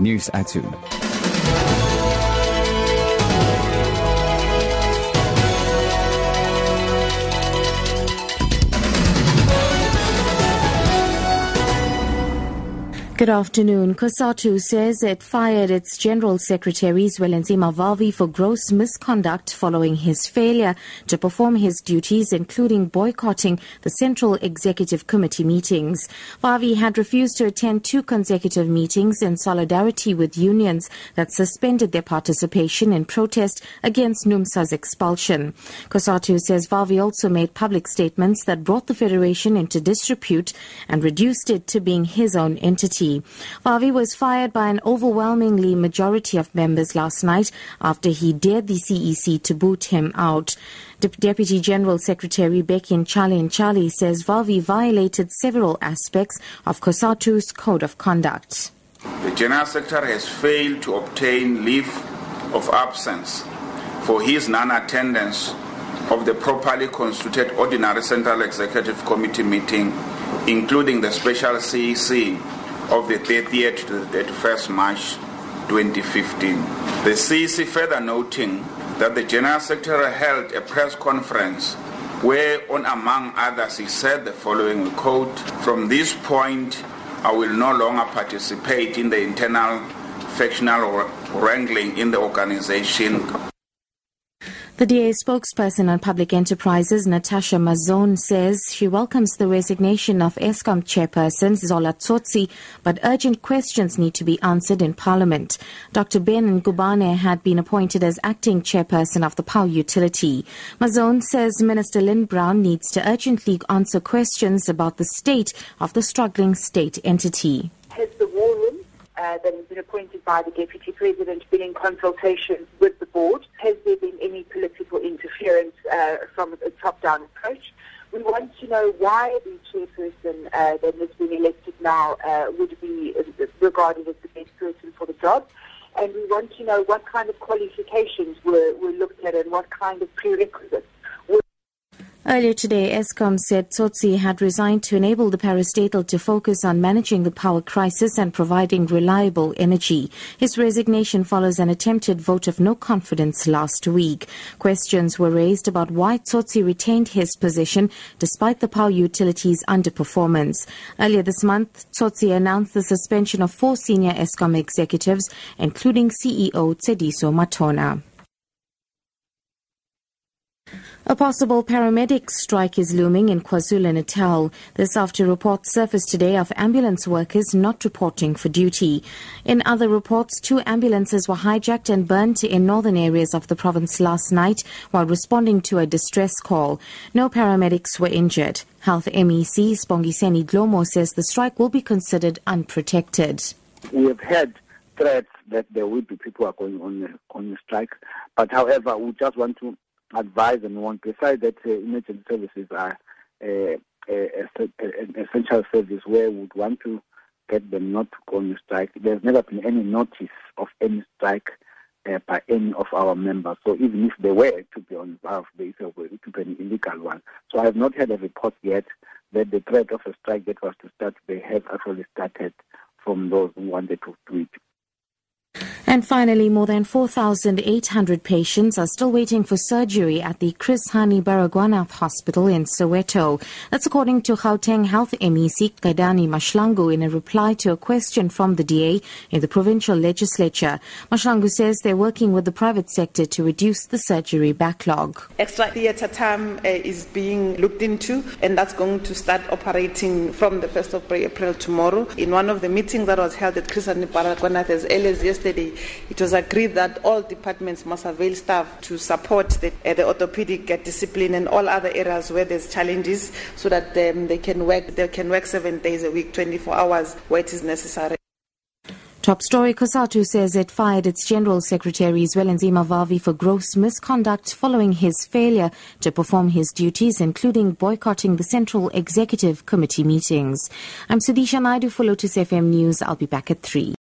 News at 2. Good afternoon. COSATU says it fired its General Secretary Zwelinzima Vavi for gross misconduct following his failure to perform his duties, including boycotting the Central Executive Committee meetings. Vavi had refused to attend two consecutive meetings in solidarity with unions that suspended their participation in protest against NUMSA's expulsion. COSATU says Vavi also made public statements that brought the Federation into disrepute and reduced it to being his own entity. Vavi was fired by an overwhelmingly majority of members last night after he dared the CEC to boot him out. De- Deputy General Secretary Ntshalintshali says Vavi violated several aspects of COSATU's code of conduct. The General Secretary has failed to obtain leave of absence for his non-attendance of the properly constituted Ordinary Central Executive Committee meeting, including the special CEC of the 30th to the 31st March 2015. The CEC further noting that the General Secretary held a press conference where, on among others, he said the following quote, From this point, I will no longer participate in the internal factional wrangling in the organization. The DA spokesperson on public enterprises, Natasha Mazzone, says she welcomes the resignation of Eskom chairperson Zola Tsotsi, but urgent questions need to be answered in Parliament. Dr. Ben Ngubane had been appointed as acting chairperson of the power utility. Mazzone says Minister Lynne Brown needs to urgently answer questions about the state of the struggling state entity. Has the war room uh, that has been appointed by the Deputy President been in consultation with board? Has there been any political interference uh, from a top-down approach? We want to know why the chairperson uh, that has been elected now uh, would be regarded as the best person for the job. And we want to know what kind of qualifications were, were looked at and what kind of prerequisites Earlier today, Eskom said Tsotsi had resigned to enable the parastatal to focus on managing the power crisis and providing reliable energy. His resignation follows an attempted vote of no confidence last week. Questions were raised about why Tsotsi retained his position despite the power utility's underperformance. Earlier this month, Tsotsi announced the suspension of four senior Eskom executives, including CEO Tshediso Matona. A possible paramedic strike is looming in KwaZulu-Natal. This after reports surfaced today of ambulance workers not reporting for duty. In other reports, two ambulances were hijacked and burnt in northern areas of the province last night while responding to a distress call. No paramedics were injured. Health MEC Sibongiseni Dhlomo says the strike will be considered unprotected. We have had threats that there will be people are going on on strike, but however, we just want to advise and want decide that uh, emergency services are uh, a, an essential service where we would want to get them not to go on strike. There's never been any notice of any strike uh, by any of our members. So even if they were to be on behalf, they it would be an illegal one. So I have not had a report yet that the threat of a strike that was to start, they have actually started from those who wanted to do it. And finally, more than 4,800 patients are still waiting for surgery at the Chris Hani Baragwanath Hospital in Soweto. That's according to Gauteng Health MEC Qedani Mahlangu in a reply to a question from the DA in the provincial legislature. Mahlangu says they're working with the private sector to reduce the surgery backlog. Extra theatre time uh, is being looked into, and that's going to start operating from the 1st of April tomorrow. In one of the meetings that was held at Chris Hani Baragwanath as early as yesterday, it was agreed that all departments must avail staff to support the, uh, the orthopedic discipline and all other areas where there's challenges so that um, they can work they can work seven days a week 24 hours where it is necessary Top story COSATU says it fired its General Secretary Zwelinzima Vavi for gross misconduct following his failure to perform his duties, including boycotting the Central Executive Committee meetings. I'm Sudisha Naidu for Lotus FM News. I'll be back at 3.